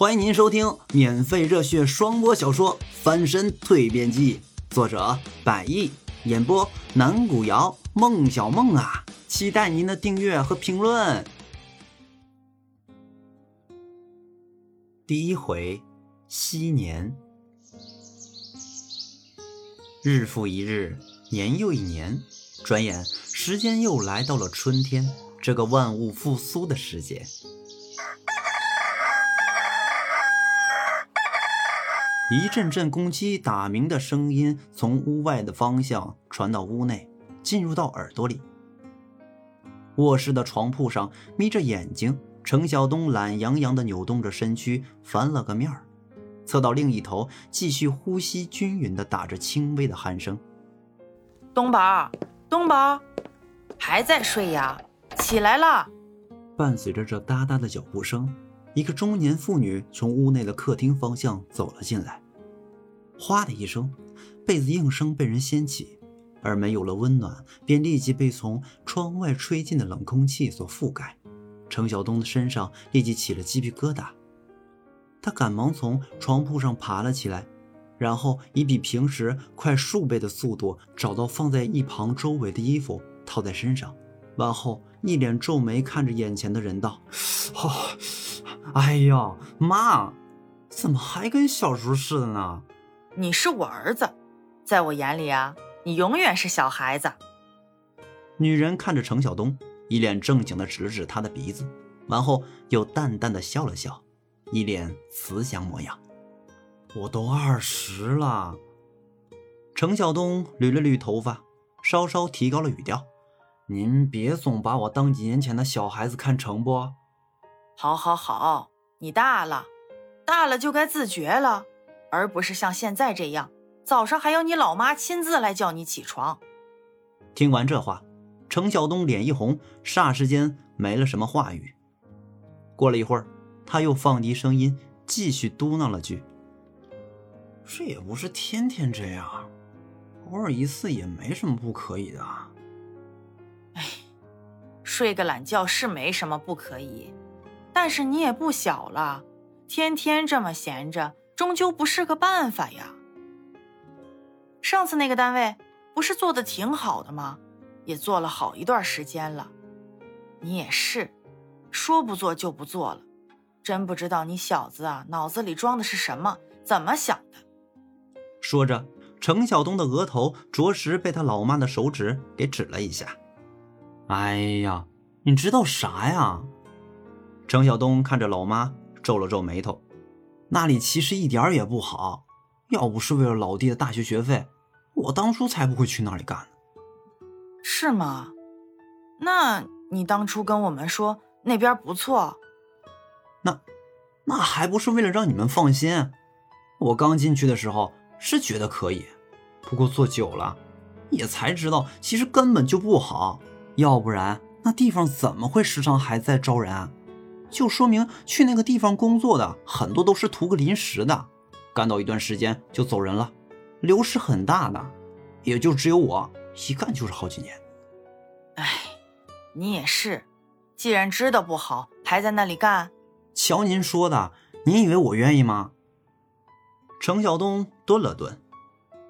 欢迎您收听免费热血双播小说《翻身蜕变记》，作者百亿，演播南古瑶、孟小梦啊，期待您的订阅和评论。第一回，昔年，日复一日，年又一年，转眼时间又来到了春天，这个万物复苏的时节。一阵阵公鸡打鸣的声音从屋外的方向传到屋内，进入到耳朵里。卧室的床铺上眯着眼睛，程晓东懒洋洋地扭动着身躯，翻了个面儿，侧到另一头，继续呼吸均匀地打着轻微的鼾声。东宝，东宝，还在睡呀？起来了！伴随着这哒哒的脚步声。一个中年妇女从屋内的客厅方向走了进来，哗的一声，被子应声被人掀起，而没有了温暖，便立即被从窗外吹进的冷空气所覆盖。程晓东的身上立即起了鸡皮疙瘩，他赶忙从床铺上爬了起来，然后以比平时快数倍的速度找到放在一旁周围的衣服套在身上，完后一脸皱眉看着眼前的人道：“哦。”哎呀，妈，怎么还跟小时候似的呢？你是我儿子，在我眼里啊，你永远是小孩子。女人看着程晓东，一脸正经的指了指他的鼻子，完后又淡淡的笑了笑，一脸慈祥模样。我都二十了。程晓东捋了捋头发，稍稍提高了语调：“您别总把我当几年前的小孩子看成不？”好，好，好，你大了，大了就该自觉了，而不是像现在这样，早上还要你老妈亲自来叫你起床。听完这话，程晓东脸一红，霎时间没了什么话语。过了一会儿，他又放低声音，继续嘟囔了句：“这也不是天天这样，偶尔一次也没什么不可以的。”哎，睡个懒觉是没什么不可以。但是你也不小了，天天这么闲着，终究不是个办法呀。上次那个单位不是做的挺好的吗？也做了好一段时间了。你也是，说不做就不做了，真不知道你小子啊脑子里装的是什么，怎么想的？说着，程晓东的额头着实被他老妈的手指给指了一下。哎呀，你知道啥呀？程晓东看着老妈，皱了皱眉头。那里其实一点也不好，要不是为了老弟的大学学费，我当初才不会去那里干呢。是吗？那你当初跟我们说那边不错，那那还不是为了让你们放心？我刚进去的时候是觉得可以，不过做久了，也才知道其实根本就不好。要不然那地方怎么会时常还在招人？就说明去那个地方工作的很多都是图个临时的，干到一段时间就走人了，流失很大的，也就只有我一干就是好几年。哎，你也是，既然知道不好，还在那里干。瞧您说的，您以为我愿意吗？程晓东顿了顿，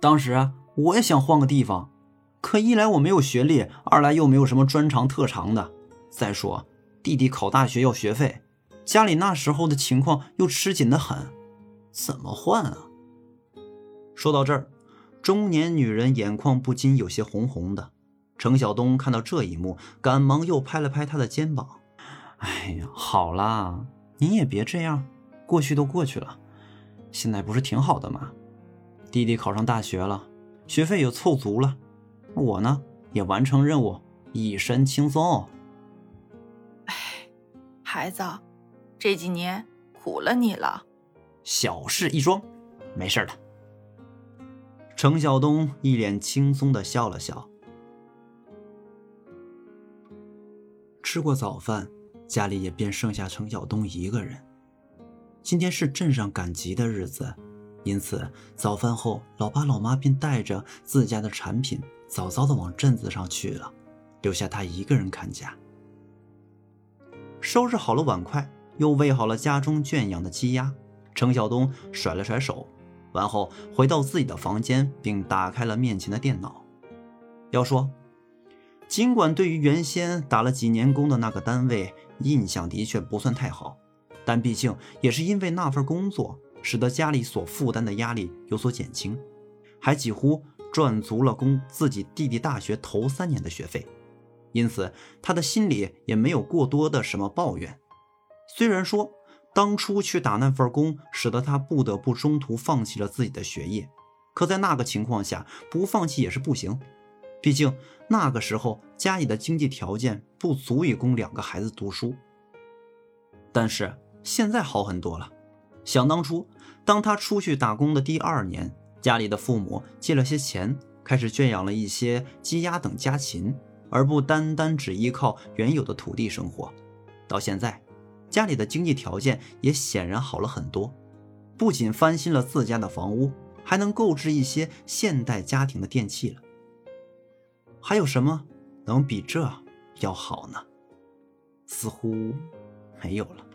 当时我也想换个地方，可一来我没有学历，二来又没有什么专长特长的，再说。弟弟考大学要学费，家里那时候的情况又吃紧的很，怎么换啊？说到这儿，中年女人眼眶不禁有些红红的。程晓东看到这一幕，赶忙又拍了拍她的肩膀：“哎呀，好啦，你也别这样，过去都过去了，现在不是挺好的吗？弟弟考上大学了，学费也凑足了，我呢也完成任务，一身轻松。”孩子，这几年苦了你了。小事一桩，没事的。程晓东一脸轻松的笑了笑。吃过早饭，家里也便剩下程晓东一个人。今天是镇上赶集的日子，因此早饭后，老爸老妈便带着自家的产品早早的往镇子上去了，留下他一个人看家。收拾好了碗筷，又喂好了家中圈养的鸡鸭，程晓东甩了甩手，完后回到自己的房间，并打开了面前的电脑。要说，尽管对于原先打了几年工的那个单位印象的确不算太好，但毕竟也是因为那份工作，使得家里所负担的压力有所减轻，还几乎赚足了供自己弟弟大学头三年的学费，因此他的心里也没有过多的什么抱怨。虽然说当初去打那份工，使得他不得不中途放弃了自己的学业，可在那个情况下不放弃也是不行。毕竟那个时候家里的经济条件不足以供两个孩子读书。但是现在好很多了。想当初，当他出去打工的第二年，家里的父母借了些钱，开始圈养了一些鸡鸭等家禽，而不单单只依靠原有的土地生活。到现在。家里的经济条件也显然好了很多，不仅翻新了自家的房屋，还能购置一些现代家庭的电器了。还有什么能比这要好呢？似乎没有了。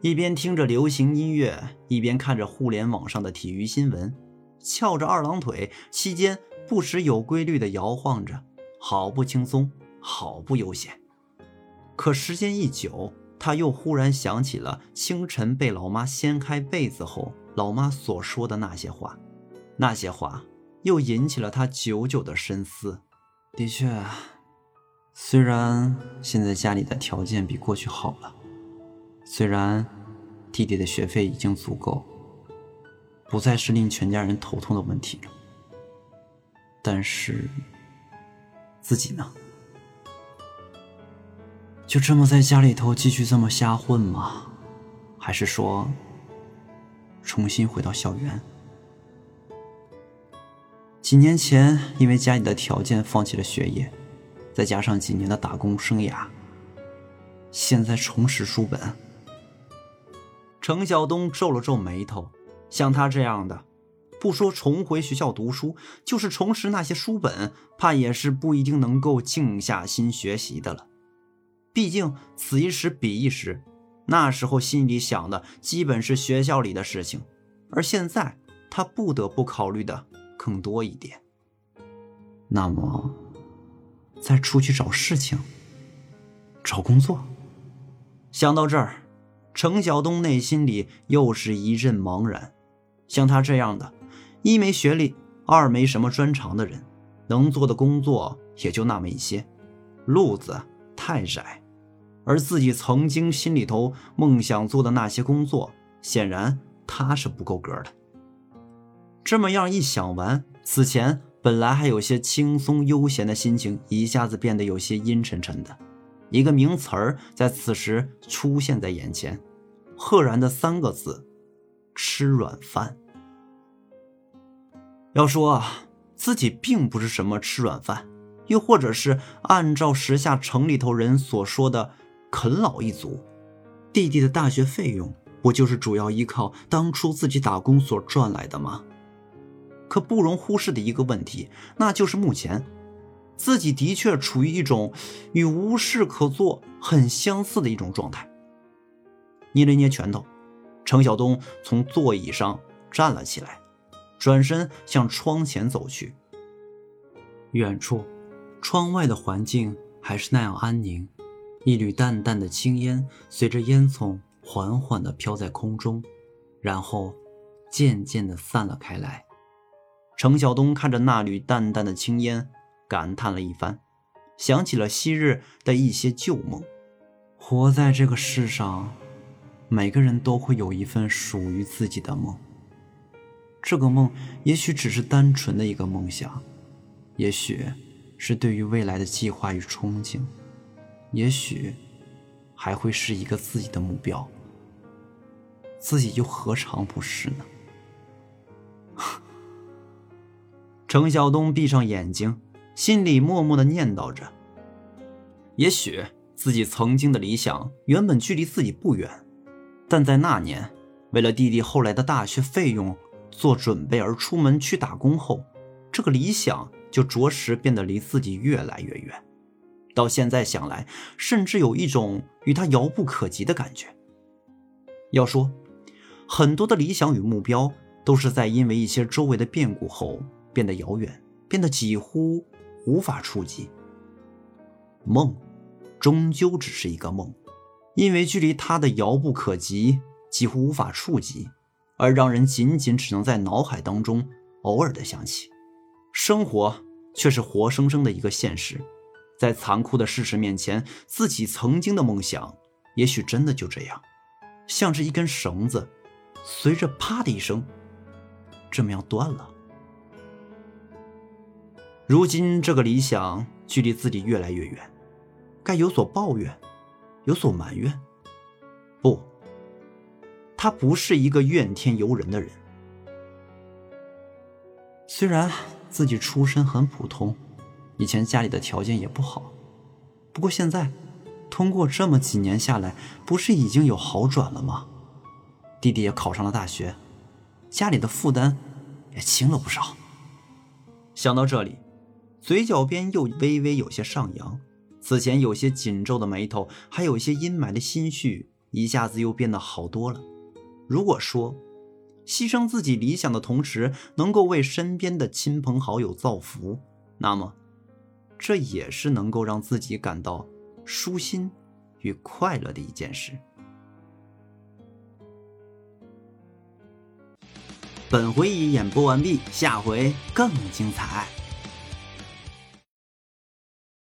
一边听着流行音乐，一边看着互联网上的体育新闻，翘着二郎腿，期间不时有规律的摇晃着，好不轻松，好不悠闲。可时间一久，他又忽然想起了清晨被老妈掀开被子后，老妈所说的那些话，那些话又引起了他久久的深思。的确，虽然现在家里的条件比过去好了，虽然弟弟的学费已经足够，不再是令全家人头痛的问题了，但是自己呢？就这么在家里头继续这么瞎混吗？还是说重新回到校园？几年前因为家里的条件放弃了学业，再加上几年的打工生涯，现在重拾书本。程晓东皱了皱眉头，像他这样的，不说重回学校读书，就是重拾那些书本，怕也是不一定能够静下心学习的了。毕竟此一时彼一时，那时候心里想的基本是学校里的事情，而现在他不得不考虑的更多一点。那么，再出去找事情，找工作。想到这儿，程晓东内心里又是一阵茫然。像他这样的，一没学历，二没什么专长的人，能做的工作也就那么一些，路子太窄。而自己曾经心里头梦想做的那些工作，显然他是不够格的。这么样一想完，此前本来还有些轻松悠闲的心情，一下子变得有些阴沉沉的。一个名词儿在此时出现在眼前，赫然的三个字：吃软饭。要说啊，自己并不是什么吃软饭，又或者是按照时下城里头人所说的。啃老一族，弟弟的大学费用不就是主要依靠当初自己打工所赚来的吗？可不容忽视的一个问题，那就是目前自己的确处于一种与无事可做很相似的一种状态。捏了捏拳头，程晓东从座椅上站了起来，转身向窗前走去。远处，窗外的环境还是那样安宁。一缕淡淡的青烟随着烟囱缓缓地飘在空中，然后渐渐地散了开来。程晓东看着那缕淡淡的青烟，感叹了一番，想起了昔日的一些旧梦。活在这个世上，每个人都会有一份属于自己的梦。这个梦也许只是单纯的一个梦想，也许是对于未来的计划与憧憬。也许还会是一个自己的目标，自己又何尝不是呢？程晓东闭上眼睛，心里默默的念叨着：也许自己曾经的理想原本距离自己不远，但在那年为了弟弟后来的大学费用做准备而出门去打工后，这个理想就着实变得离自己越来越远。到现在想来，甚至有一种与他遥不可及的感觉。要说，很多的理想与目标，都是在因为一些周围的变故后变得遥远，变得几乎无法触及。梦，终究只是一个梦，因为距离他的遥不可及，几乎无法触及，而让人仅仅只能在脑海当中偶尔的想起。生活却是活生生的一个现实，在残酷的事实面前，自己曾经的梦想，也许真的就这样，像是一根绳子，随着啪的一声，这么样断了。如今这个理想距离自己越来越远，该有所抱怨，有所埋怨。不，他不是一个怨天尤人的人，虽然。自己出身很普通，以前家里的条件也不好，不过现在，通过这么几年下来，不是已经有好转了吗？弟弟也考上了大学，家里的负担也轻了不少。想到这里，嘴角边又微微有些上扬，此前有些紧皱的眉头，还有一些阴霾的心绪，一下子又变得好多了。如果说，牺牲自己理想的同时，能够为身边的亲朋好友造福，那么，这也是能够让自己感到舒心与快乐的一件事。本回已演播完毕，下回更精彩。